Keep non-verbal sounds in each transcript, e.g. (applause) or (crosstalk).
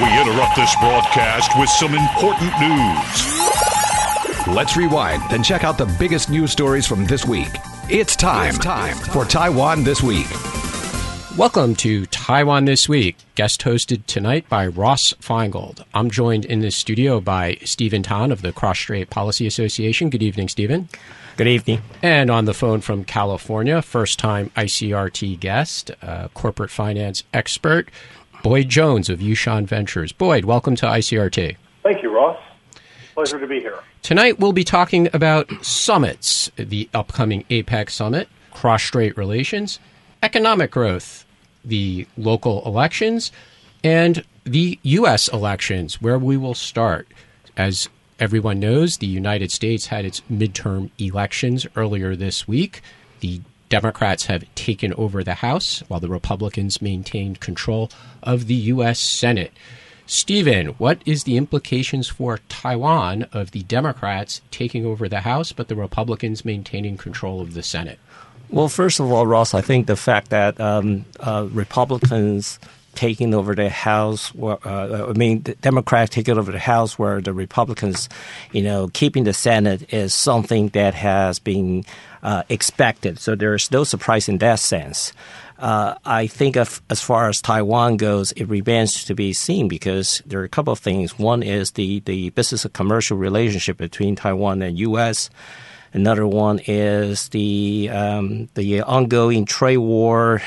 We interrupt this broadcast with some important news. Let's rewind and check out the biggest news stories from this week. It's time, it's time for Taiwan This Week. Welcome to Taiwan This Week, guest hosted tonight by Ross Feingold. I'm joined in the studio by Stephen Tan of the Cross Strait Policy Association. Good evening, Stephen. Good evening. And on the phone from California, first time ICRT guest, uh, corporate finance expert, Boyd Jones of Yushan Ventures. Boyd, welcome to ICRT. Thank you, Ross. Pleasure to be here. Tonight we'll be talking about summits, the upcoming APEC summit, cross strait relations, economic growth, the local elections, and the U.S. elections, where we will start. As everyone knows, the United States had its midterm elections earlier this week. The Democrats have taken over the House while the Republicans maintained control of the U.S. Senate. Stephen, what is the implications for Taiwan of the Democrats taking over the House but the Republicans maintaining control of the Senate? Well, first of all, Ross, I think the fact that um, uh, Republicans taking over the House, uh, I mean, the Democrats taking over the House, where the Republicans, you know, keeping the Senate is something that has been uh, expected. So there's no surprise in that sense. Uh, I think of, as far as Taiwan goes, it remains to be seen because there are a couple of things. One is the, the business and commercial relationship between Taiwan and U.S. Another one is the um, the ongoing trade war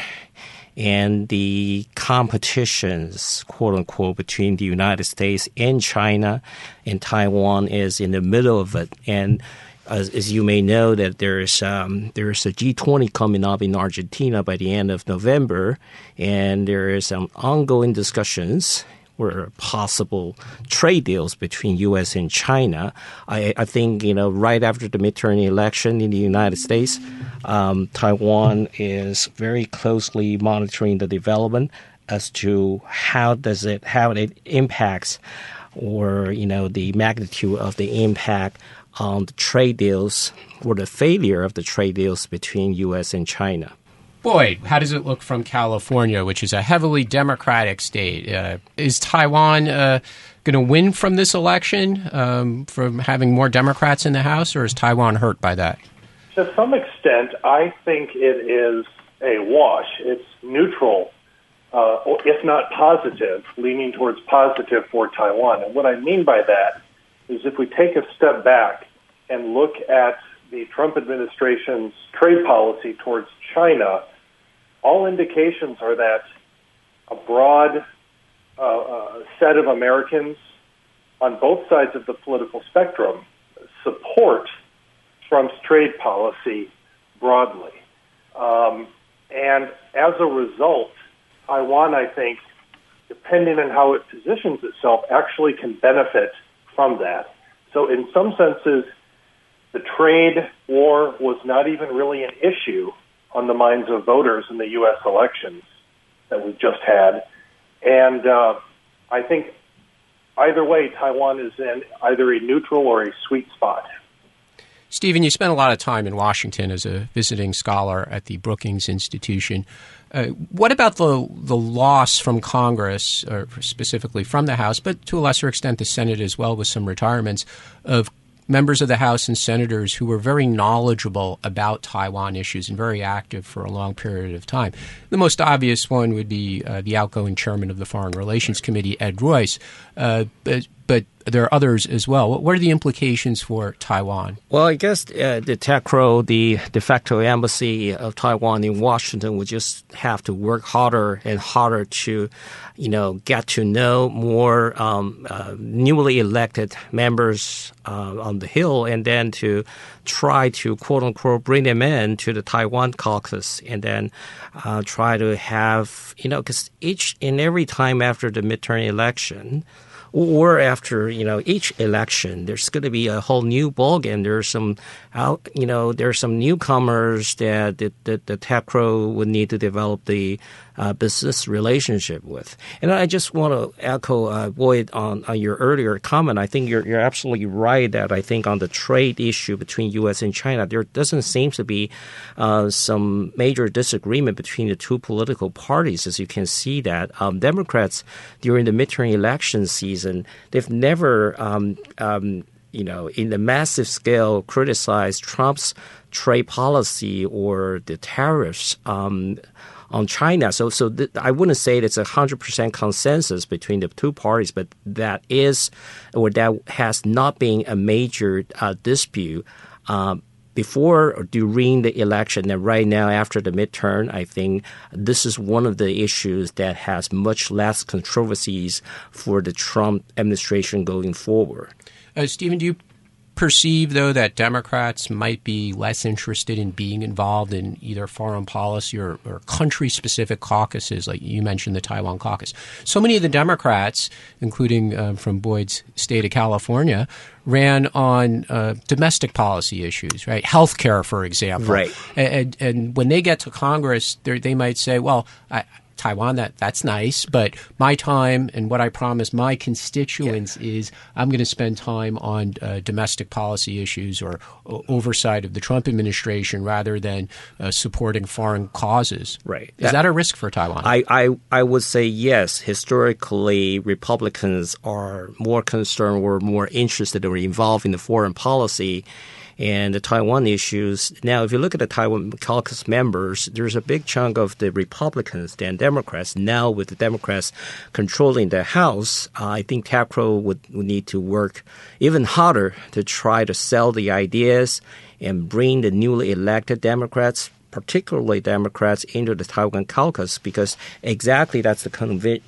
and the competitions, quote unquote, between the United States and China, and Taiwan is in the middle of it. And as, as you may know, that there's um, there's a G20 coming up in Argentina by the end of November, and there is some ongoing discussions or possible trade deals between U.S. and China. I, I, think you know right after the midterm election in the United States, um, Taiwan is very closely monitoring the development as to how does it how it impacts or you know the magnitude of the impact on the trade deals or the failure of the trade deals between U.S. and China. Boyd, how does it look from California, which is a heavily Democratic state? Uh, is Taiwan uh, going to win from this election, um, from having more Democrats in the House, or is Taiwan hurt by that? To some extent, I think it is a wash. It's neutral, uh, if not positive, leaning towards positive for Taiwan. And what I mean by that is if we take a step back and look at the Trump administration's trade policy towards China, all indications are that a broad uh, uh, set of Americans on both sides of the political spectrum support Trump's trade policy broadly. Um, and as a result, Taiwan, I think, depending on how it positions itself, actually can benefit from that. So, in some senses, the trade war was not even really an issue on the minds of voters in the U.S. elections that we've just had. And uh, I think either way, Taiwan is in either a neutral or a sweet spot. Stephen, you spent a lot of time in Washington as a visiting scholar at the Brookings Institution. Uh, what about the the loss from Congress, or specifically from the House, but to a lesser extent the Senate as well, with some retirements of members of the House and senators who were very knowledgeable about Taiwan issues and very active for a long period of time? The most obvious one would be uh, the outgoing chairman of the Foreign Relations Committee, Ed Royce. Uh, but there are others as well. What are the implications for Taiwan? Well, I guess uh, the TECRO, the de facto embassy of Taiwan in Washington, would just have to work harder and harder to, you know, get to know more um, uh, newly elected members uh, on the Hill, and then to try to quote unquote bring them in to the Taiwan caucus, and then uh, try to have, you know, because each and every time after the midterm election or after you know each election, there's going to be a whole new ballgame. There's some out, you know, there's some newcomers that the, the, the would need to develop the uh, business relationship with. And I just want to echo uh, Boyd on, on your earlier comment. I think you're, you're absolutely right that I think on the trade issue between U.S. and China, there doesn't seem to be uh, some major disagreement between the two political parties, as you can see that. Um, Democrats, during the midterm election season, they've never um, um, you know, in the massive scale, criticized Trump's trade policy or the tariffs. Um, on China. So, so th- I wouldn't say it's a hundred percent consensus between the two parties, but that is, or that has not been a major uh, dispute. Um, before or during the election and right now after the midterm, I think this is one of the issues that has much less controversies for the Trump administration going forward. Uh, Stephen, do you perceive, though, that Democrats might be less interested in being involved in either foreign policy or, or country specific caucuses, like you mentioned the Taiwan caucus. So many of the Democrats, including uh, from Boyd's state of California, ran on uh, domestic policy issues, right? Health care, for example. Right. And, and, when they get to Congress, they might say, well, I, Taiwan, that that's nice. But my time and what I promise my constituents yeah. is I'm going to spend time on uh, domestic policy issues or uh, oversight of the Trump administration rather than uh, supporting foreign causes. Right. Is that, that, a risk for Taiwan? I, I, I would say yes. Historically, Republicans are more concerned or more interested or involved in the foreign policy and the Taiwan issues. Now, if you look at the Taiwan caucus members, there's a big chunk of the Republicans and Democrats. Now, with the Democrats controlling the House, uh, I think Crow would, would need to work even harder to try to sell the ideas and bring the newly elected Democrats particularly Democrats, into the Taiwan caucus because exactly that's the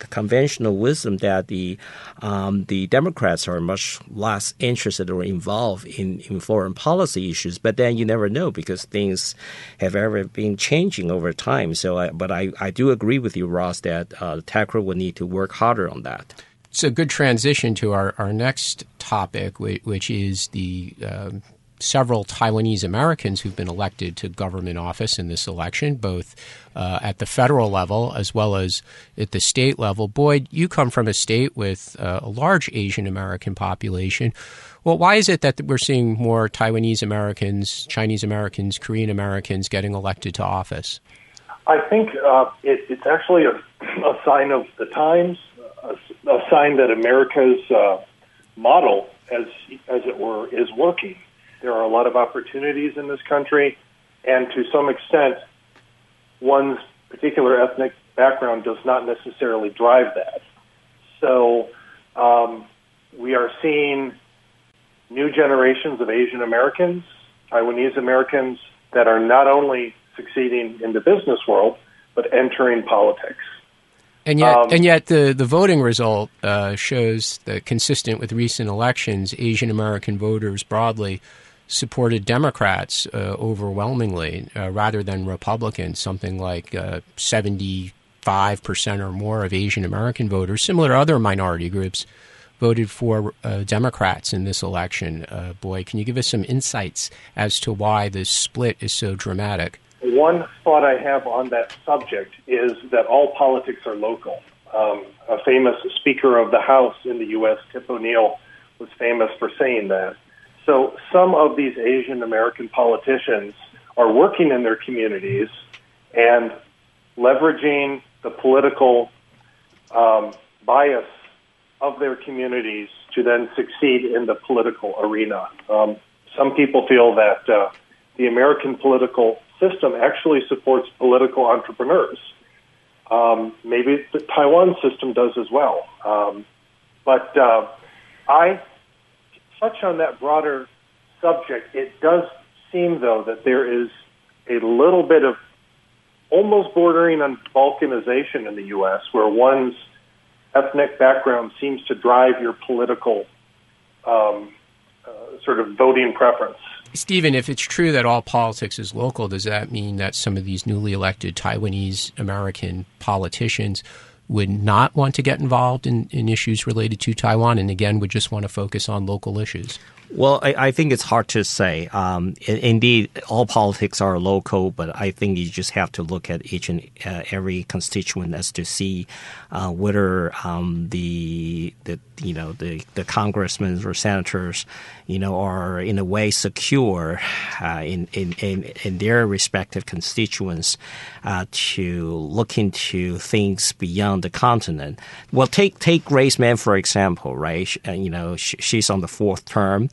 conventional wisdom that the um, the Democrats are much less interested or involved in, in foreign policy issues. But then you never know because things have ever been changing over time. So, I, but I, I do agree with you, Ross, that uh, will need to work harder on that. It's a good transition to our, our next topic, which is the um, several Taiwanese Americans who've been elected to government office in this election, both uh, at the federal level as well as at the state level. Boyd, you come from a state with uh, a large Asian American population. Well, why is it that we're seeing more Taiwanese Americans, Chinese Americans, Korean Americans getting elected to office? I think uh, it, it's actually a, a, sign of the times, a, a sign that America's uh, model, as as it were, is working there are a lot of opportunities in this country, and to some extent, one's particular ethnic background does not necessarily drive that. So um, we are seeing new generations of Asian Americans, Taiwanese Americans that are not only succeeding in the business world, but entering politics. And yet, um, and yet, the, the voting result uh, shows that, consistent with recent elections, Asian American voters broadly supported Democrats uh, overwhelmingly uh, rather than Republicans, something like uh, 75% or more of Asian American voters, similar to other minority groups, voted for uh, Democrats in this election. Uh, Boyd, can you give us some insights as to why this split is so dramatic? One thought I have on that subject is that all politics are local. Um, a famous Speaker of the House in the U.S., Tip O'Neill, was famous for saying that. So some of these Asian American politicians are working in their communities and leveraging the political um, bias of their communities to then succeed in the political arena. Um, some people feel that uh, the American political system actually supports political entrepreneurs. Um, maybe the Taiwan system does as well. Um, but uh, I touch on that broader subject, it does seem, though, that there is a little bit of almost bordering on balkanization in the U.S., where one's ethnic background seems to drive your political um, uh, sort of voting preference. Stephen, if it's true that all politics is local, does that mean that some of these newly elected Taiwanese American politicians would not want to get involved in, in issues related to Taiwan and again would just want to focus on local issues? Well, I, I, think it's hard to say. Um, indeed, all politics are local, but I think you just have to look at each and uh, every constituent as to see uh, whether um, the the you know the the congressmen or senators you know are in a way secure uh, in, in, in in their respective constituents uh, to look into things beyond the continent. Well, take take Grace Meng for example, right? Uh, you know, she's on the fourth term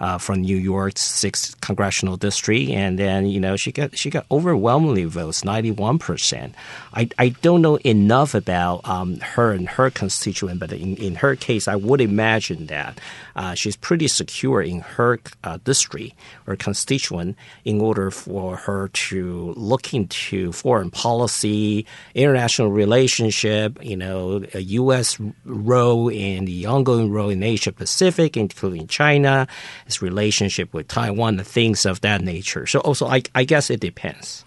uh, from New York's sixth congressional district, and then you know she got she got overwhelmingly votes, ninety one percent. I I don't know enough about um, her and her constituent, but in, in her case, I would imagine that uh, she's pretty secure in her uh, district or constituent in order for her to look into foreign policy, international relationship, you know, a U.S. role in the ongoing role in Asia Pacific, including China, its relationship with Taiwan, and things of that nature. So also, I, I guess it depends.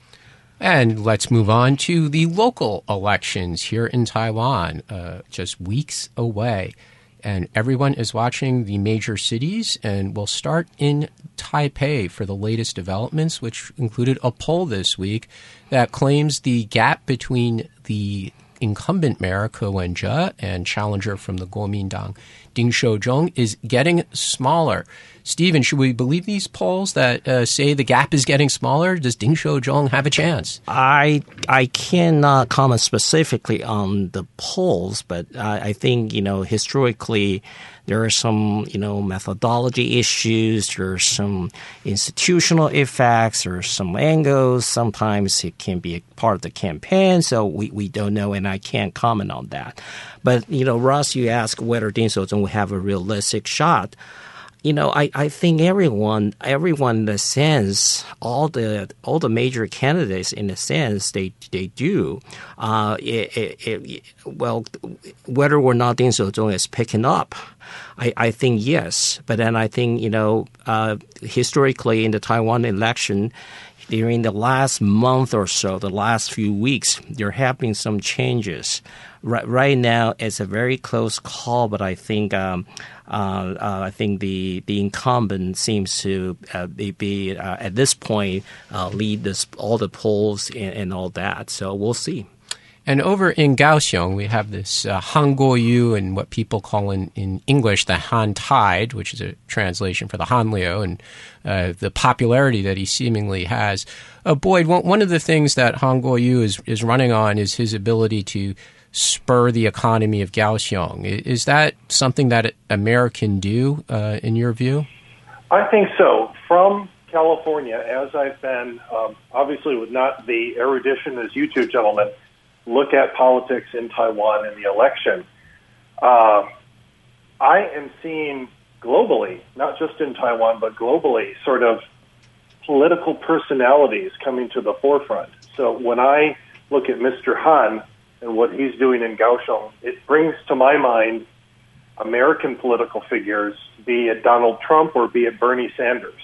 And let's move on to the local elections here in Taiwan, uh, just weeks away. And everyone is watching the major cities, and we'll start in Taipei for the latest developments, which included a poll this week that claims the gap between the incumbent mayor Ko Wen-je and challenger from the Kuomintang Ding Shouzhong is getting smaller. Stephen, should we believe these polls that uh, say the gap is getting smaller? Does Ding Shouzhong have a chance? I I cannot comment specifically on the polls, but I, I think you know historically there are some you know methodology issues. There are some institutional effects. Are some angles. Sometimes it can be a part of the campaign, so we, we don't know, and I can't comment on that. But you know, Ross, you ask whether Ding Shouzhong will have a realistic shot you know, I, I think everyone, everyone in the sense, all the all the major candidates in a sense, they they do. Uh, it, it, it, well, whether or not Ding Shouzhong is picking up, I, I think yes. But then I think you know, uh, historically in the Taiwan election, during the last month or so, the last few weeks, there have been some changes. Right, right now, it's a very close call, but I think um, uh, uh, I think the the incumbent seems to uh, be, be uh, at this point uh, lead this all the polls and, and, all that. So we'll see. And over in Kaohsiung, we have this uh, Kuo-yu and what people call in, in English the Han Tide, which is a translation for the Han Liu, and uh, the popularity that he seemingly has. Boyd, one, of the things that Han Kuo-yu is, is running on is his ability to spur the economy of Kaohsiung. Is that something that a mayor can do, uh, in your view? I think so. From California, as I've been, um, obviously with not the erudition as you two gentlemen, look at politics in Taiwan and the election. Uh, I am seeing globally, not just in Taiwan, but globally, sort of political personalities coming to the forefront. So when I look at Mr. Han, and what he's doing in Kaohsiung, it brings to my mind American political figures, be it Donald Trump or be it Bernie Sanders.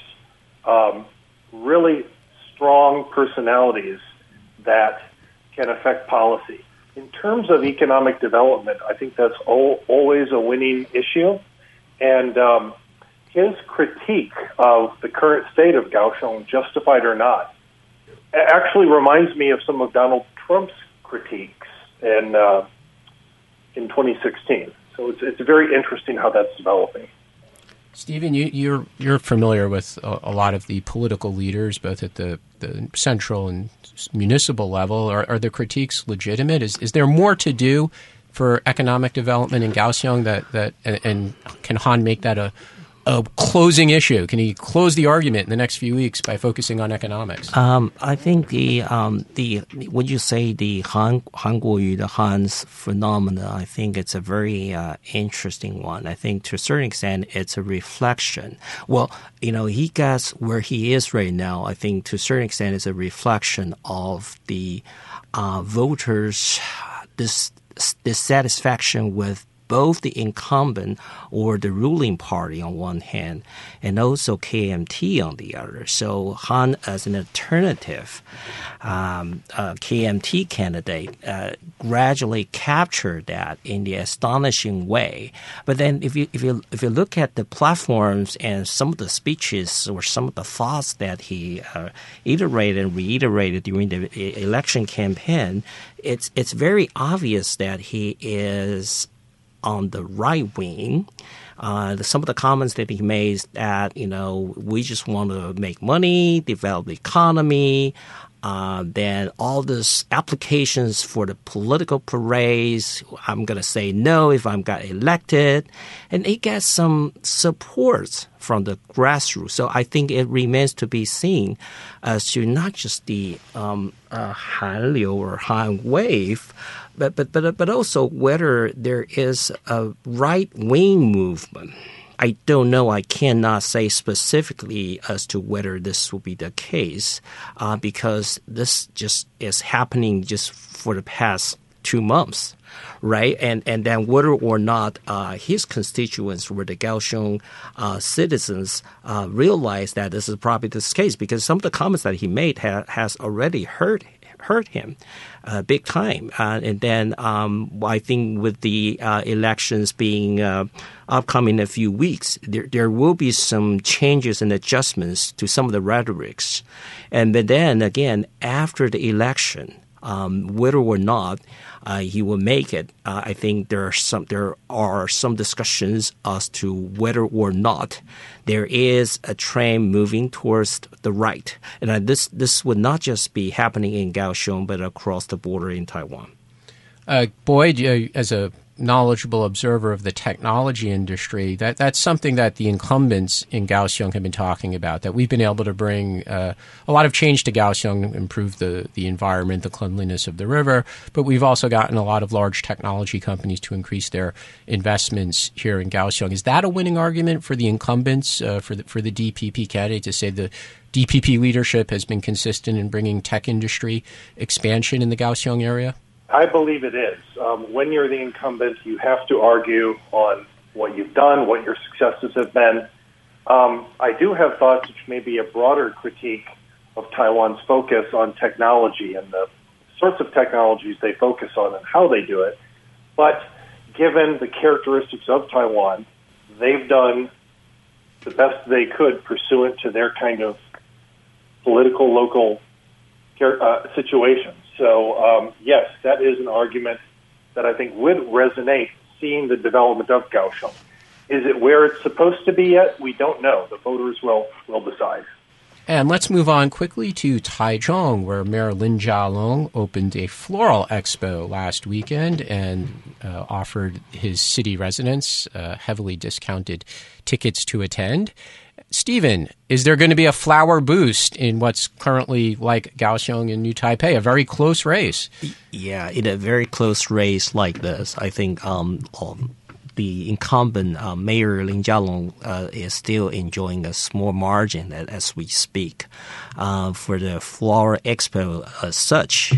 Um, really strong personalities that can affect policy. In terms of economic development, I think that's always a winning issue. And um, his critique of the current state of Kaohsiung, justified or not, actually reminds me of some of Donald Trump's critiques in uh, in 2016. So it's it's very interesting how that's developing. Stephen, you, you're you're familiar with a, a, lot of the political leaders, both at the, the central and municipal level. Are, are the critiques legitimate? Is is there more to do for economic development in Kaohsiung that that and, and can Han make that a a closing issue? Can he close the argument in the next few weeks by focusing on economics? Um, I think the um, the when you say the Han Han Kuo-yu, the Han's phenomena, I think it's a very uh, interesting one. I think to a certain extent, it's a reflection. Well, you know, he gets where he is right now. I think to a certain extent, it's a reflection of the uh, voters' dis- dissatisfaction with both the incumbent or the ruling party on one hand, and also KMT on the other. So Han as an alternative um, uh, KMT candidate uh, gradually captured that in the astonishing way. But then if you if you if you look at the platforms and some of the speeches or some of the thoughts that he uh, iterated and reiterated during the election campaign, it's it's very obvious that he is on the right wing. Uh, some of the comments that he made that you know we just want to make money, develop the economy, uh, then all these applications for the political parades, I'm going to say no if I'm got elected. And it gets some support from the grassroots. So I think it remains to be seen as to not just the um, uh, or Han wave, but, but, but, but also whether there is a right wing movement I don't know. I cannot say specifically as to whether this will be the case uh, because this just is happening just for the past two months right? And and then whether or not uh, his constituents or the Kaohsiung uh, citizens uh, realize that this is probably the case because some of the comments that he made ha- has already hurt hurt him uh, big time. Uh, and then um, I think with the uh, elections being uh, upcoming in a few weeks, there, there will be some changes and adjustments to some of the rhetorics. And but then again, after the election, um, whether or not uh, he will make it. Uh, I think there are some there are some discussions as to whether or not there is a trend moving towards the right, and uh, this this would not just be happening in Kaohsiung, but across the border in Taiwan. Uh, Boyd, as a knowledgeable observer of the technology industry, that that's something that the incumbents in Kaohsiung have been talking about. That we've been able to bring uh, a lot of change to Kaohsiung, improve the the environment, the cleanliness of the river. But we've also gotten a lot of large technology companies to increase their investments here in Kaohsiung. Is that a winning argument for the incumbents uh, for the for the DPP candidate to say the DPP leadership has been consistent in bringing tech industry expansion in the Kaohsiung area? I believe it is. Um, when you're the incumbent, you have to argue on what you've done, what your successes have been. Um, I do have thoughts which may be a broader critique of Taiwan's focus on technology and the sorts of technologies they focus on and how they do it. But given the characteristics of Taiwan, they've done the best they could pursuant to their kind of political local uh, situations. So, um, yes, that is an argument that I think would resonate seeing the development of Kaohsiung. Is it where it's supposed to be yet? We don't know. The voters will, will decide. And let's move on quickly to Taichung, where Mayor Lin Jialong opened a floral expo last weekend and uh, offered his city residents uh, heavily discounted tickets to attend. Stephen, is there going to be a flower boost in what's currently like Kaohsiung and New Taipei, a very close race? Yeah, in a very close race like this, I think um, um, the incumbent uh, Mayor Lin Jialong uh, is still enjoying a small margin as we speak. Uh, for the Flower Expo as such,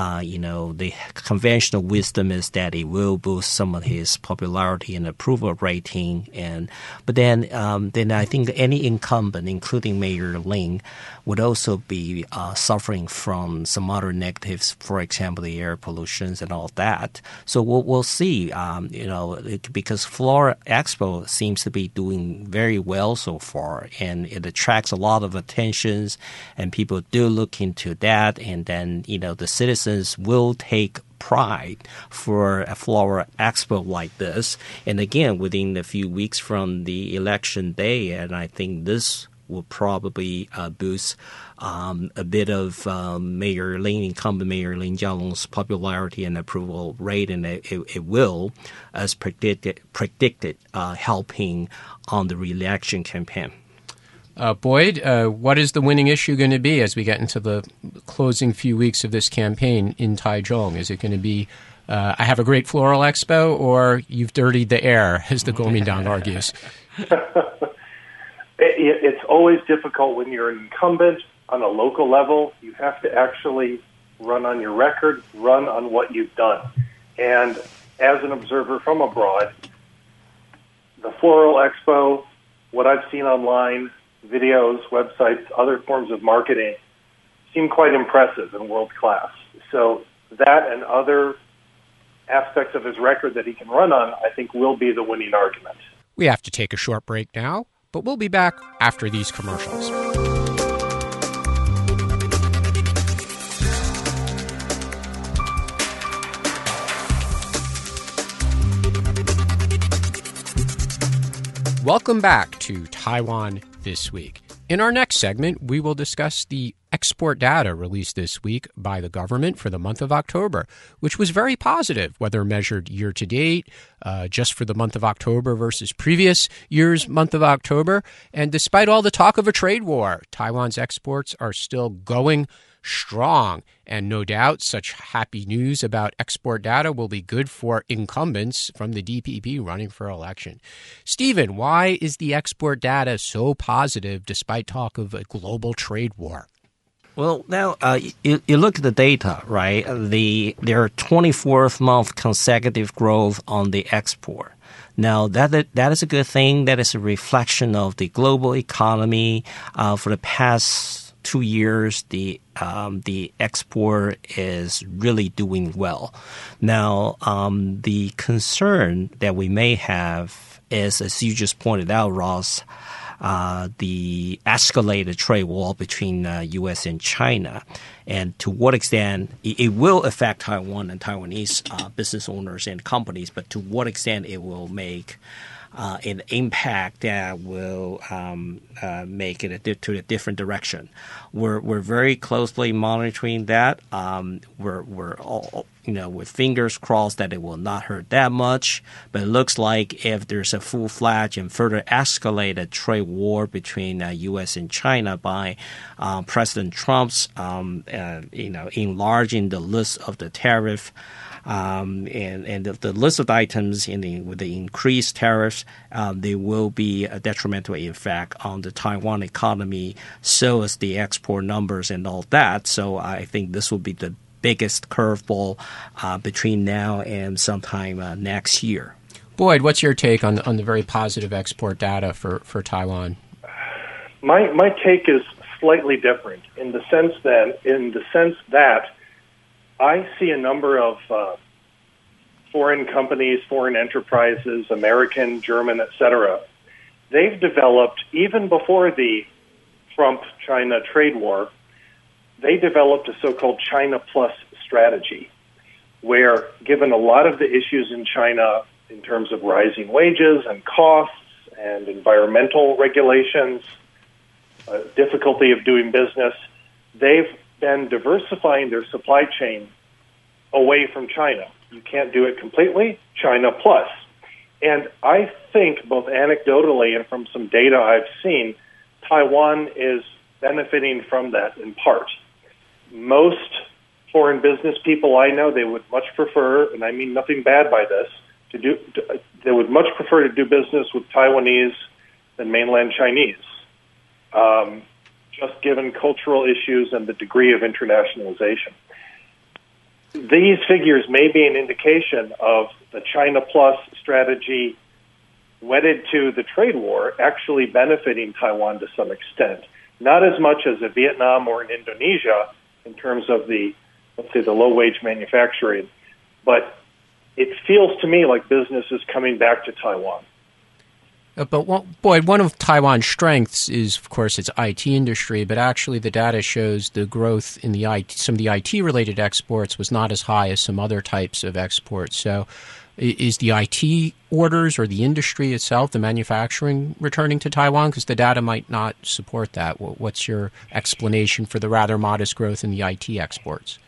uh, you know, the conventional wisdom is that it will boost some of his popularity and approval rating. And but then, um, then I think any incumbent, including Mayor Ling, would also be uh, suffering from some other negatives. For example, the air pollutions and all that. So we'll we'll see. Um, you know, it, because Flower Expo seems to be doing very well so far, and it attracts a lot of attentions, and people do look into that. And then you know, the citizens citizens will take pride for a flower expo like this. And again, within a few weeks from the election day, and I think this will probably uh, boost um, a bit of um, Mayor Lin, incumbent Mayor Lin Jialong's popularity and approval rate, and it, it, it will, as predicted, predicted uh, helping on the re-election campaign. Uh, Boyd, uh, what is the winning issue going to be as we get into the closing few weeks of this campaign in Taichung? Is it going to be uh, I have a great floral expo, or you've dirtied the air, as the Kuomintang argues? (laughs) it, it's always difficult when you're an incumbent on a local level. You have to actually run on your record, run on what you've done. And as an observer from abroad, the Floral Expo, what I've seen online, videos, websites, other forms of marketing, seem quite impressive and world class. So that and other aspects of his record that he can run on, I think, will be the winning argument. We have to take a short break now, but we'll be back after these commercials. Welcome back to Taiwan This Week. In our next segment, we will discuss the export data released this week by the government for the month of October, which was very positive, whether measured year to date, uh, just for the month of October versus previous year's month of October. And despite all the talk of a trade war, Taiwan's exports are still going strong. And no doubt, such happy news about export data will be good for incumbents from the DPP running for election. Stephen, why is the export data so positive despite talk of a global trade war? Well, now uh, you, you look at the data, right? The their 24th month consecutive growth on the export. Now that that is a good thing. That is a reflection of the global economy uh, for the past two years, the um, the export is really doing well. Now, um, the concern that we may have is, as you just pointed out, Ross, uh, the escalated trade war between uh, U.S. and China, and to what extent it, it will affect Taiwan and Taiwanese uh, business owners and companies, but to what extent it will make uh, an impact that will um, uh, make it a, to a different direction. We're, we're very closely monitoring that. Um, we're, we're all, you know, with fingers crossed that it will not hurt that much. But it looks like if there's a full fledged and further escalated trade war between uh, U.S. and China by uh, President Trump's, um, uh, you know, enlarging the list of the tariff um, and and the, the, list of items in the, with the increased tariffs, um, there will be a detrimental effect on the Taiwan economy, so as the export numbers and all that. So I think this will be the biggest curveball uh, between now and sometime uh, next year. Boyd, what's your take on on the very positive export data for, for Taiwan? My my take is slightly different in the sense that in the sense that I see a number of uh, foreign companies, foreign enterprises, American, German, etc. They've developed even before the Trump-China trade war. They developed a so-called China Plus strategy, where given a lot of the issues in China in terms of rising wages and costs and environmental regulations, uh, difficulty of doing business, they've been diversifying their supply chain away from China. You can't do it completely. China plus. And I think, both anecdotally and from some data I've seen, Taiwan is benefiting from that in part. Most foreign business people I know, they would much prefer, and I mean nothing bad by this, to do. To, they would much prefer to do business with Taiwanese than mainland Chinese. Um, just given cultural issues and the degree of internationalization. These figures may be an indication of the China Plus strategy wedded to the trade war actually benefiting Taiwan to some extent. Not as much as a Vietnam or in Indonesia in terms of the, let's say, the low wage manufacturing, but it feels to me like business is coming back to Taiwan. Uh, but Boyd, one of Taiwan's strengths is, of course, its IT industry. But actually, the data shows the growth in the IT, some of the IT related exports was not as high as some other types of exports. So, is the IT orders or the industry itself, the manufacturing, returning to Taiwan? Because the data might not support that. What's your explanation for the rather modest growth in the IT exports?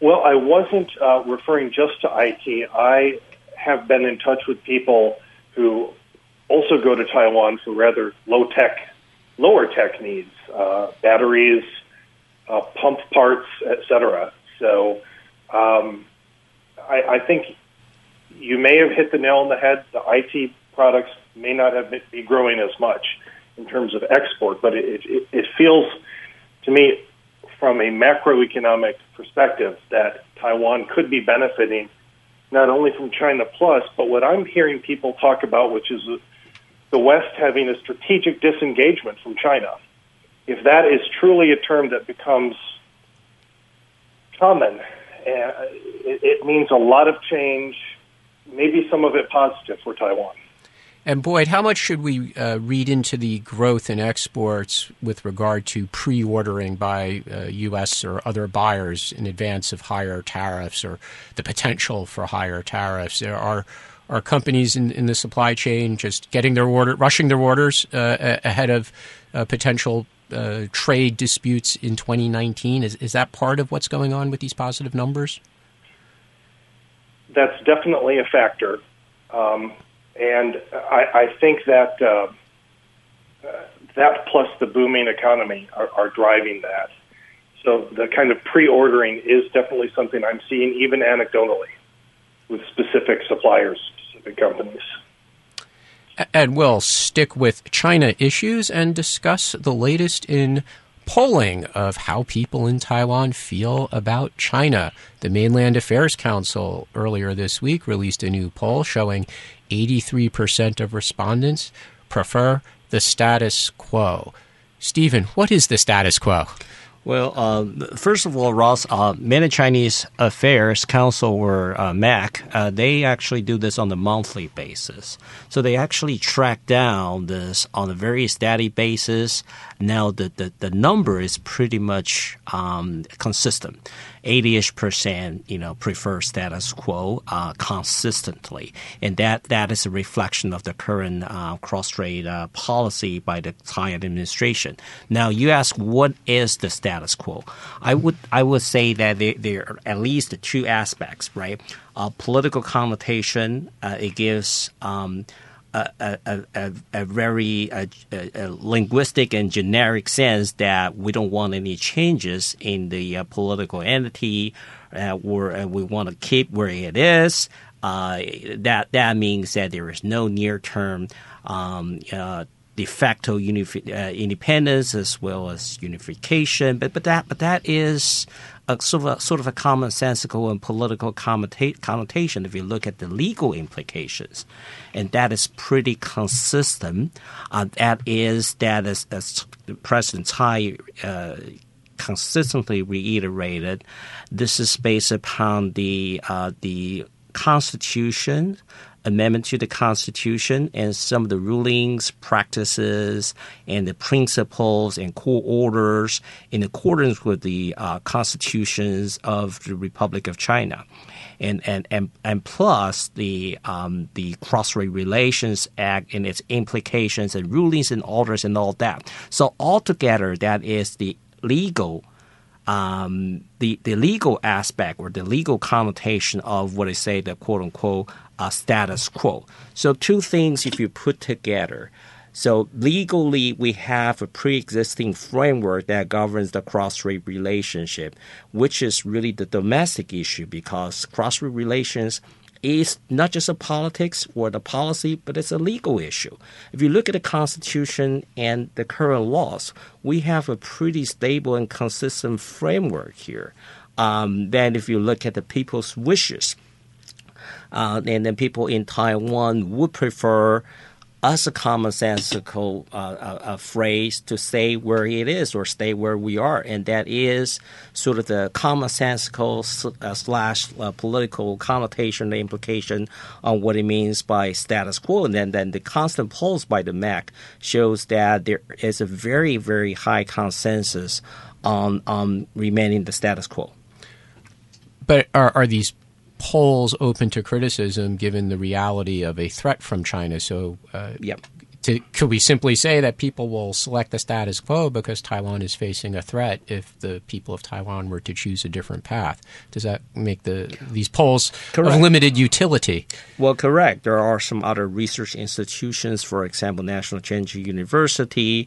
Well, I wasn't uh, referring just to IT. I have been in touch with people who also go to Taiwan for rather low tech, lower tech needs, uh, batteries, uh, pump parts, etc. So um, I, I think you may have hit the nail on the head. The IT products may not have been, be growing as much in terms of export, but it, it, it feels to me from a macroeconomic perspective that Taiwan could be benefiting not only from China Plus, but what I'm hearing people talk about, which is the West having a strategic disengagement from China. If that is truly a term that becomes common, uh, it, means a lot of change, maybe some of it positive for Taiwan. And Boyd, how much should we uh, read into the growth in exports with regard to pre-ordering by uh, U.S. or other buyers in advance of higher tariffs or the potential for higher tariffs? There are are companies in, in the supply chain just getting their order, rushing their orders uh, ahead of uh, potential uh, trade disputes in 2019? Is is that part of what's going on with these positive numbers? That's definitely a factor. Um, and I, I think that uh, that plus the booming economy are, are driving that. So the kind of pre-ordering is definitely something I'm seeing, even anecdotally, with specific suppliers, specific companies. And we'll stick with China issues and discuss the latest in polling of how people in Taiwan feel about China. The Mainland Affairs Council earlier this week released a new poll showing 83% of respondents prefer the status quo. Stephen, what is the status quo? Well, uh, first of all, Ross, uh, many Chinese Affairs Council or uh, MAC, uh, they actually do this on a monthly basis. So they actually track down this on a very steady basis. Now the, the, the number is pretty much um, consistent. 80ish percent, you know, prefer status quo uh, consistently, and that that is a reflection of the current uh, cross-strait policy by the Tsai administration. Now, you ask what is the status quo? I would I would say that there, there are at least two aspects, right? political connotation. Uh, it gives. Um, a, a, a, a, very linguistic and generic sense that we don't want any changes in the uh, political entity, uh, or uh, we want to keep where it is. Uh, that that means that there is no near term um, uh, de facto unifi- uh, independence as well as unification. But but that but that is a sort of a, sort of a commonsensical and political connotation if you look at the legal implications, and that is pretty consistent. Uh, that is that is as President Tsai. Uh, consistently reiterated, this is based upon the uh, the Constitution amendment to the Constitution and some of the rulings, practices, and the principles and core orders in accordance with the uh, constitutions of the Republic of China. And, and, and, and plus the um, the Cross-Strait Relations Act and its implications and rulings and orders and all that. So altogether, that is the legal um, the the legal aspect or the legal connotation of what I say the quote unquote uh, status quo. So two things if you put together. So legally, we have a pre-existing framework that governs the cross-strait relationship, which is really the domestic issue because cross-strait relations is not just a politics or the policy, but it's a legal issue. If you look at the Constitution and the current laws, we have a pretty stable and consistent framework here. Um, then, if you look at the people's wishes, uh, and then people in Taiwan would prefer us a commonsensical uh, a, a phrase to stay where it is or stay where we are, and that is sort of the commonsensical uh, slash uh, political connotation, the implication on what it means by status quo, and then then the constant polls by the MAC shows that there is a very very high consensus on on remaining the status quo. But are, are these polls open to criticism given the reality of a threat from China. So, uh, yep to, could we simply say that people will select the status quo because Taiwan is facing a threat if the people of Taiwan were to choose a different path? Does that make the these polls correct. of limited utility? Well, correct. There are some other research institutions, for example, National Chengchi University,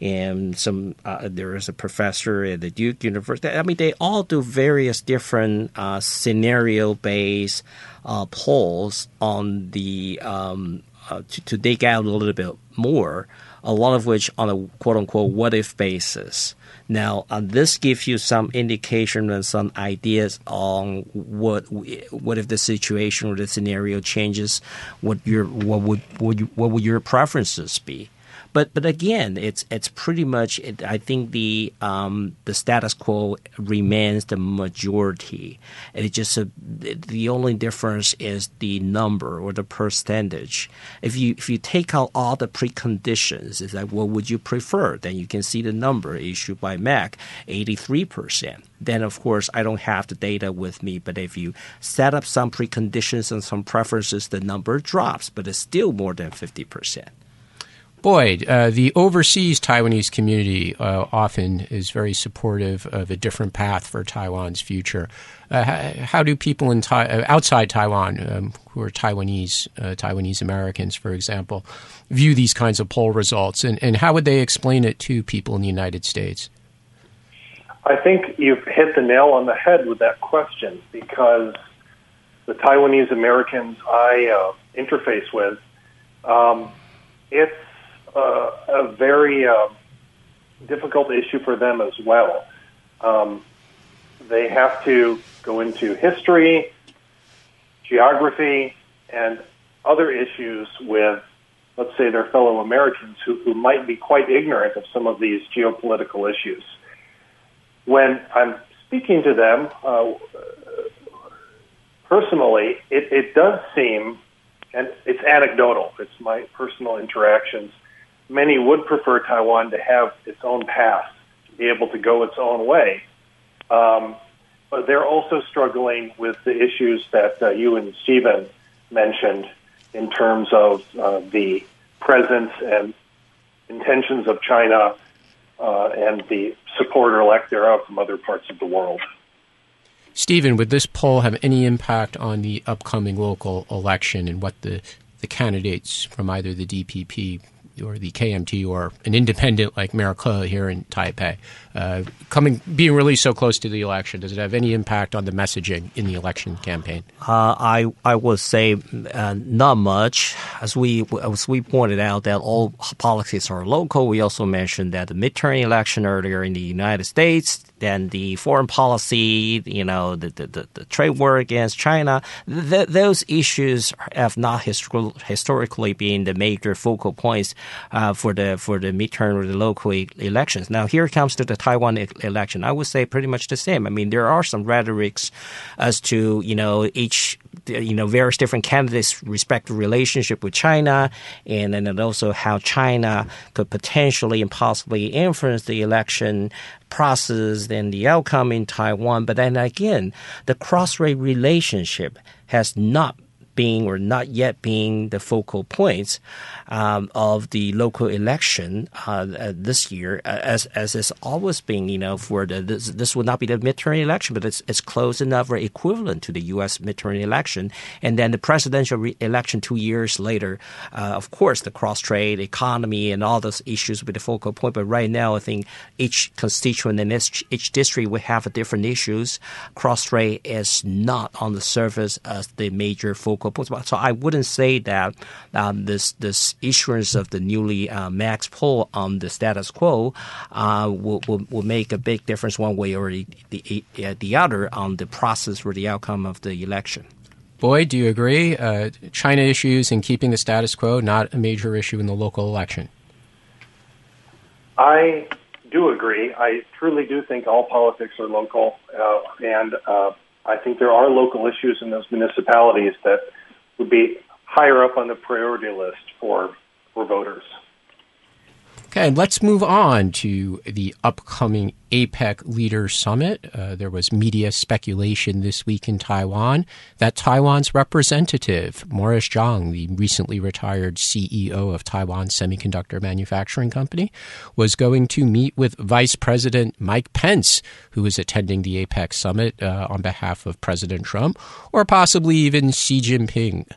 and some. Uh, there is a professor at the Duke University. I mean, they all do various different uh, scenario-based uh, polls on the um, uh, to, to dig out a little bit more, a lot of which on a quote unquote what if basis. Now, uh, this gives you some indication and some ideas on what what if the situation or the scenario changes, what your what would, you, what would your preferences be? But but again, it's it's pretty much. It, I think the um, the status quo remains the majority. It just a, the only difference is the number or the percentage. If you if you take out all the preconditions, is like what would you prefer? Then you can see the number issued by MAC, eighty three percent then of course I don't have the data with me. But if you set up some preconditions and some preferences, the number drops, but it's still more than 50%. Boyd, uh, the overseas Taiwanese community uh, often is very supportive of a different path for Taiwan's future. Uh, how, do people in uh, outside Taiwan, um, who are Taiwanese, uh, Taiwanese Americans, for example, view these kinds of poll results, and, and how would they explain it to people in the United States? I think you've hit the nail on the head with that question because the Taiwanese Americans I uh, interface with, um, it's uh, a very uh, difficult issue for them as well. Um, they have to go into history, geography, and other issues with, let's say, their fellow Americans who, who might be quite ignorant of some of these geopolitical issues. When I'm speaking to them, uh, personally, it, it does seem, and it's anecdotal, it's my personal interactions, many would prefer Taiwan to have its own path, to be able to go its own way. Um, but they're also struggling with the issues that uh, you and Stephen mentioned in terms of uh, the presence and intentions of China uh, and the support or lack thereof from other parts of the world. Stephen, would this poll have any impact on the upcoming local election and what the, the candidates from either the DPP or the KMT or an independent like Mayor here in Taipei, uh, coming being released so close to the election, does it have any impact on the messaging in the election campaign? Uh, I I would say uh, not much. As we as we pointed out that all politics are local. We also mentioned that the midterm election earlier in the United States then the foreign policy, you know, the, the, the trade war against China, th- those issues have not histor- historically been the major focal points uh, for the for the midterm or the local e- elections. Now here comes to the Taiwan e- election. I would say pretty much the same. I mean, there are some rhetorics as to you know each you know various different candidates' respective relationship with China, and then also how China could potentially and possibly influence the election process and the outcome in Taiwan. But then again, the cross-strait relationship has not being or not yet being the focal points um, of the local election uh, uh, this year, uh, as as it's always been. You know, for the this, this will not be the midterm election, but it's it's close enough or equivalent to the U.S. midterm election, and then the presidential re- election two years later. Uh, of course, the cross-strait economy and all those issues will be the focal point. But right now, I think each constituent in each, each district will have different issues. Cross-strait is not on the surface as the major focal point. So I wouldn't say that um, this this issuance of the newly uh, MAC's poll on the status quo uh, will, will, will, make a big difference one way or the, the, uh, the other on the process or the outcome of the election. Boyd, do you agree? Uh, China issues and keeping the status quo not a major issue in the local election. I do agree. I truly do think all politics are local, uh, and uh, I think there are local issues in those municipalities that would be higher up on the priority list for for voters. Okay, let's move on to the upcoming APEC Leaders Summit. Uh, there was media speculation this week in Taiwan that Taiwan's representative, Morris Chang, the recently retired CEO of Taiwan Semiconductor Manufacturing Company, was going to meet with Vice President Mike Pence, who is attending the APEC Summit uh, on behalf of President Trump, or possibly even Xi Jinping.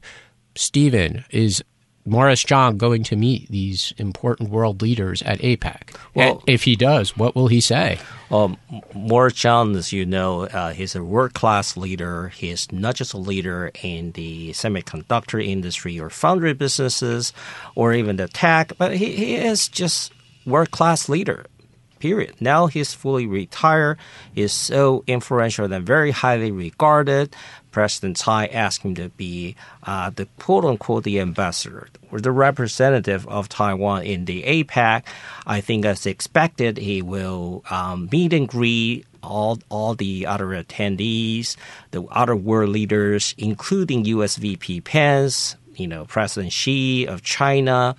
Stephen, is Morris Chang going to meet these important world leaders at APEC? Well- and if he does, what will he say? Um, Morris Chang, as you know, uh, he's a world class leader. He's not just a leader in the semiconductor industry or foundry businesses or even the tech, but he, he is just world class leader. Period. Now he's fully retired. He's so influential and very highly regarded. President Tsai asked him to be uh, the quote unquote the ambassador or the representative of Taiwan in the APEC. I think, as expected, he will um, meet and greet all all the other attendees, the other world leaders, including U.S. VP Pence, you know, President Xi of China.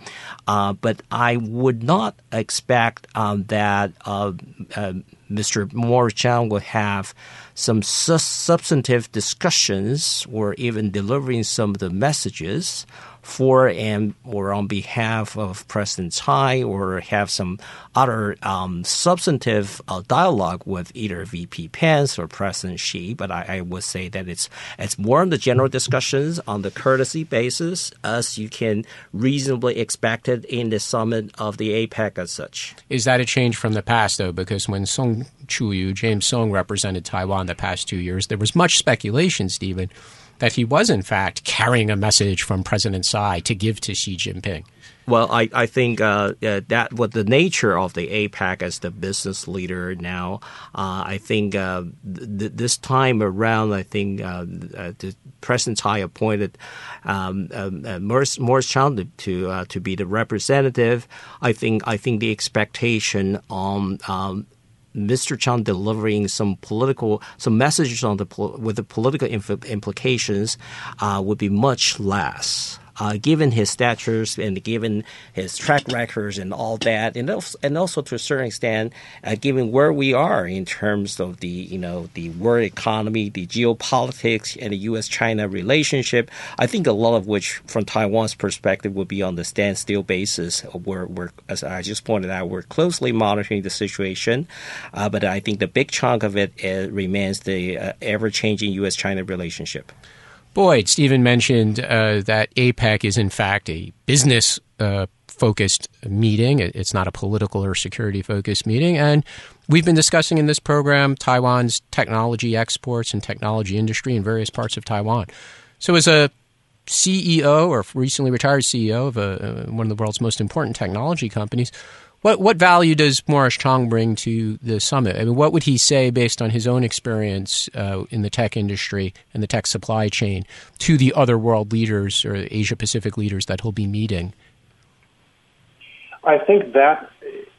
Uh, but I would not expect um, that uh, uh, Mr. Morris Chang will have some su- substantive discussions or even delivering some of the messages for and or on behalf of President Tsai or have some other um, substantive uh, dialogue with either VP Pence or President Xi. But I, I would say that it's it's more on the general discussions on the courtesy basis as you can reasonably expect it in the summit of the APEC as such. Is that a change from the past, though? Because when Song Chuyu, James Soong, represented Taiwan the past two years, there was much speculation, Stephen, that he was in fact carrying a message from President Tsai to give to Xi Jinping. Well, I, I think uh, uh, that what the nature of the APEC as the business leader now, uh, I think uh, th- this time around, I think uh, uh, the President Tsai appointed um, um, Morris, Morris Chang to to, be the representative. I think I think the expectation on um, Mr. Chang delivering some political, some messages on the with the political implications uh, would be much less. Uh, given his statures and given his track records and all that, and also, and also to a certain extent, uh, given where we are in terms of the you know the world economy, the geopolitics, and the U.S.-China relationship, I think a lot of which, from Taiwan's perspective, would be on the standstill basis. Where we're, as I just pointed out, we're closely monitoring the situation, uh, but I think the big chunk of it uh, remains the uh, ever-changing U.S.-China relationship. Boyd, Stephen mentioned uh, that APEC is in fact a business uh, focused meeting. It's not a political or security focused meeting. And we've been discussing in this program Taiwan's technology exports and technology industry in various parts of Taiwan. So, as a CEO or recently retired CEO of a, uh, one of the world's most important technology companies, what what value does Morris Chang bring to the summit? I mean, what would he say based on his own experience uh, in the tech industry and the tech supply chain to the other world leaders or Asia Pacific leaders that he'll be meeting? I think that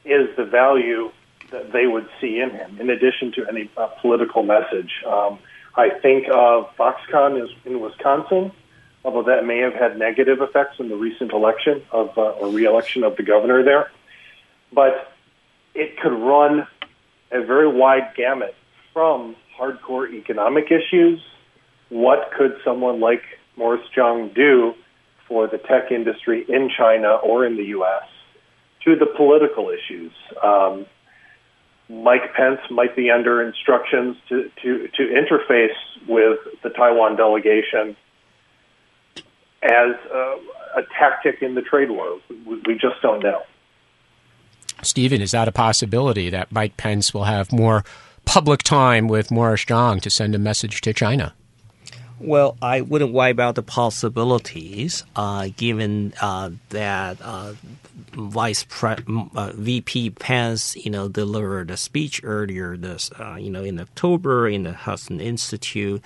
is the value that they would see in him, in addition to any uh, political message. Um, I think of Foxconn is in Wisconsin, although that may have had negative effects in the recent election of uh, or reelection of the governor there but it could run a very wide gamut from hardcore economic issues. What could someone like Morris Chang do for the tech industry in China or in the U.S. to the political issues? Um, Mike Pence might be under instructions to, to, to interface with the Taiwan delegation as a, a tactic in the trade war. We, we just don't know. Stephen, is that a possibility that Mike Pence will have more public time with Morris Chang to send a message to China? Well, I wouldn't wipe out the possibilities, uh, given uh, that uh, Vice Pre- uh, VP Pence, you know, delivered a speech earlier this, uh, you know, in October in the Hudson Institute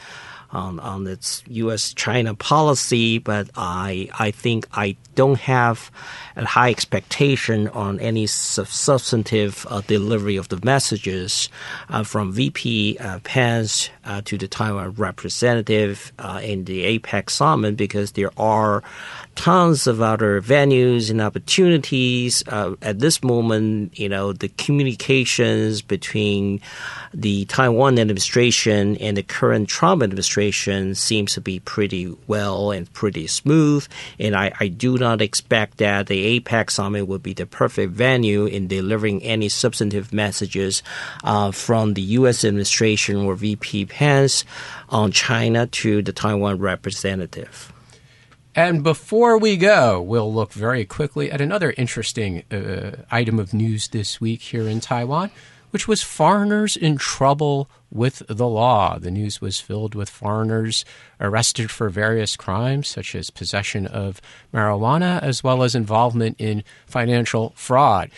on, on its U.S. China policy, but I I think I don't have a high expectation on any substantive uh, delivery of the messages uh, from VP uh, Pence uh, to the Taiwan representative uh, in the APEC summit because there are tons of other venues and opportunities. Uh, at this moment, you know, the communications between the Taiwan administration and the current Trump administration seems to be pretty well and pretty smooth. And I, I do not expect that the APEC summit would be the perfect venue in delivering any substantive messages uh, from the U.S. administration or VP Pence on China to the Taiwan representative. And before we go, we'll look very quickly at another interesting uh, item of news this week here in Taiwan, which was foreigners in trouble with the law. The news was filled with foreigners arrested for various crimes, such as possession of marijuana, as well as involvement in financial fraud.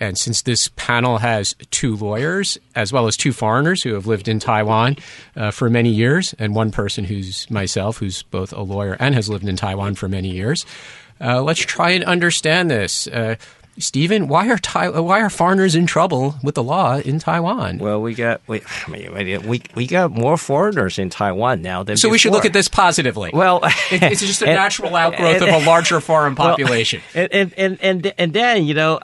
And since this panel has two lawyers, as well as two foreigners who have lived in Taiwan uh, for many years, and one person who's myself, who's both a lawyer and has lived in Taiwan for many years, uh, let's try and understand this. Uh, Stephen, why are tai- why are foreigners in trouble with the law in Taiwan? Well, we got we I mean, we we got more foreigners in Taiwan now than so before. we should look at this positively. Well, (laughs) It- it's just a (laughs) and- natural outgrowth and- of a larger foreign (laughs) population. and, and, and, and, and then, you know,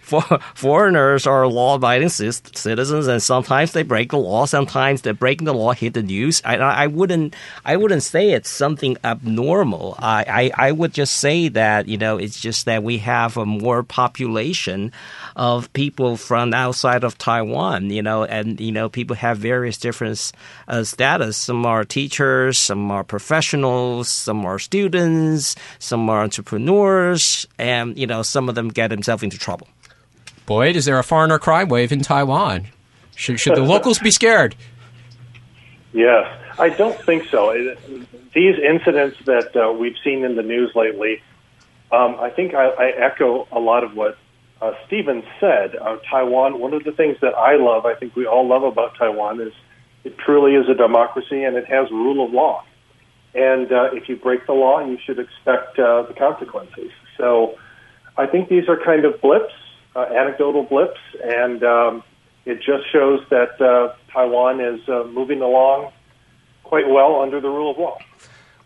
for, foreigners are law abiding citizens, and sometimes they break the law. Sometimes they breaking the law hit the news. I, I wouldn't, I wouldn't say it's something abnormal. I, I, I would just say that, you know, it's just that we have a more population of people from outside of Taiwan, you know, and, you know, people have various different uh, status. Some are teachers, some are professionals, some are students, some are entrepreneurs, and, you know, some of them get themselves into trouble. Boyd, is there a foreigner crime wave in Taiwan? Should, should the locals be scared? Yes, I don't think so. It- These incidents that uh, we've seen in the news lately, um, I think I, I echo a lot of what uh, Stephen said. Uh, Taiwan, one of the things that I love, I think we all love about Taiwan, is it truly is a democracy and it has rule of law. And uh, if you break the law, you should expect uh, the consequences. So I think these are kind of blips, uh, anecdotal blips, and um, it just shows that uh, Taiwan is uh, moving along quite well under the rule of law.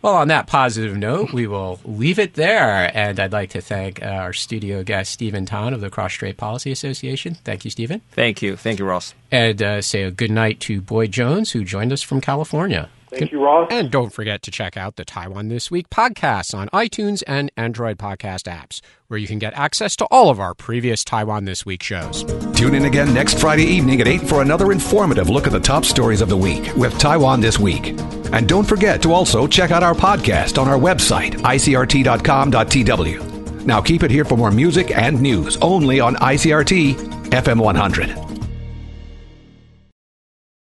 Well, on that positive note, we will leave it there. And I'd like to thank uh, our studio guest, Stephen Tan of the Cross Strait Policy Association. Thank you, Stephen. Thank you. Thank you, Ross. And uh, say a good night to Boyd Jones, who joined us from California. Thank you, Ross. And don't forget to check out the Taiwan This Week podcasts on iTunes and Android podcast apps, where you can get access to all of our previous Taiwan This Week shows. Tune in again next Friday evening at 8 for another informative look at the top stories of the week with Taiwan This Week. And don't forget to also check out our podcast on our website, icrt.com.tw. Now keep it here for more music and news only on ICRT FM 100.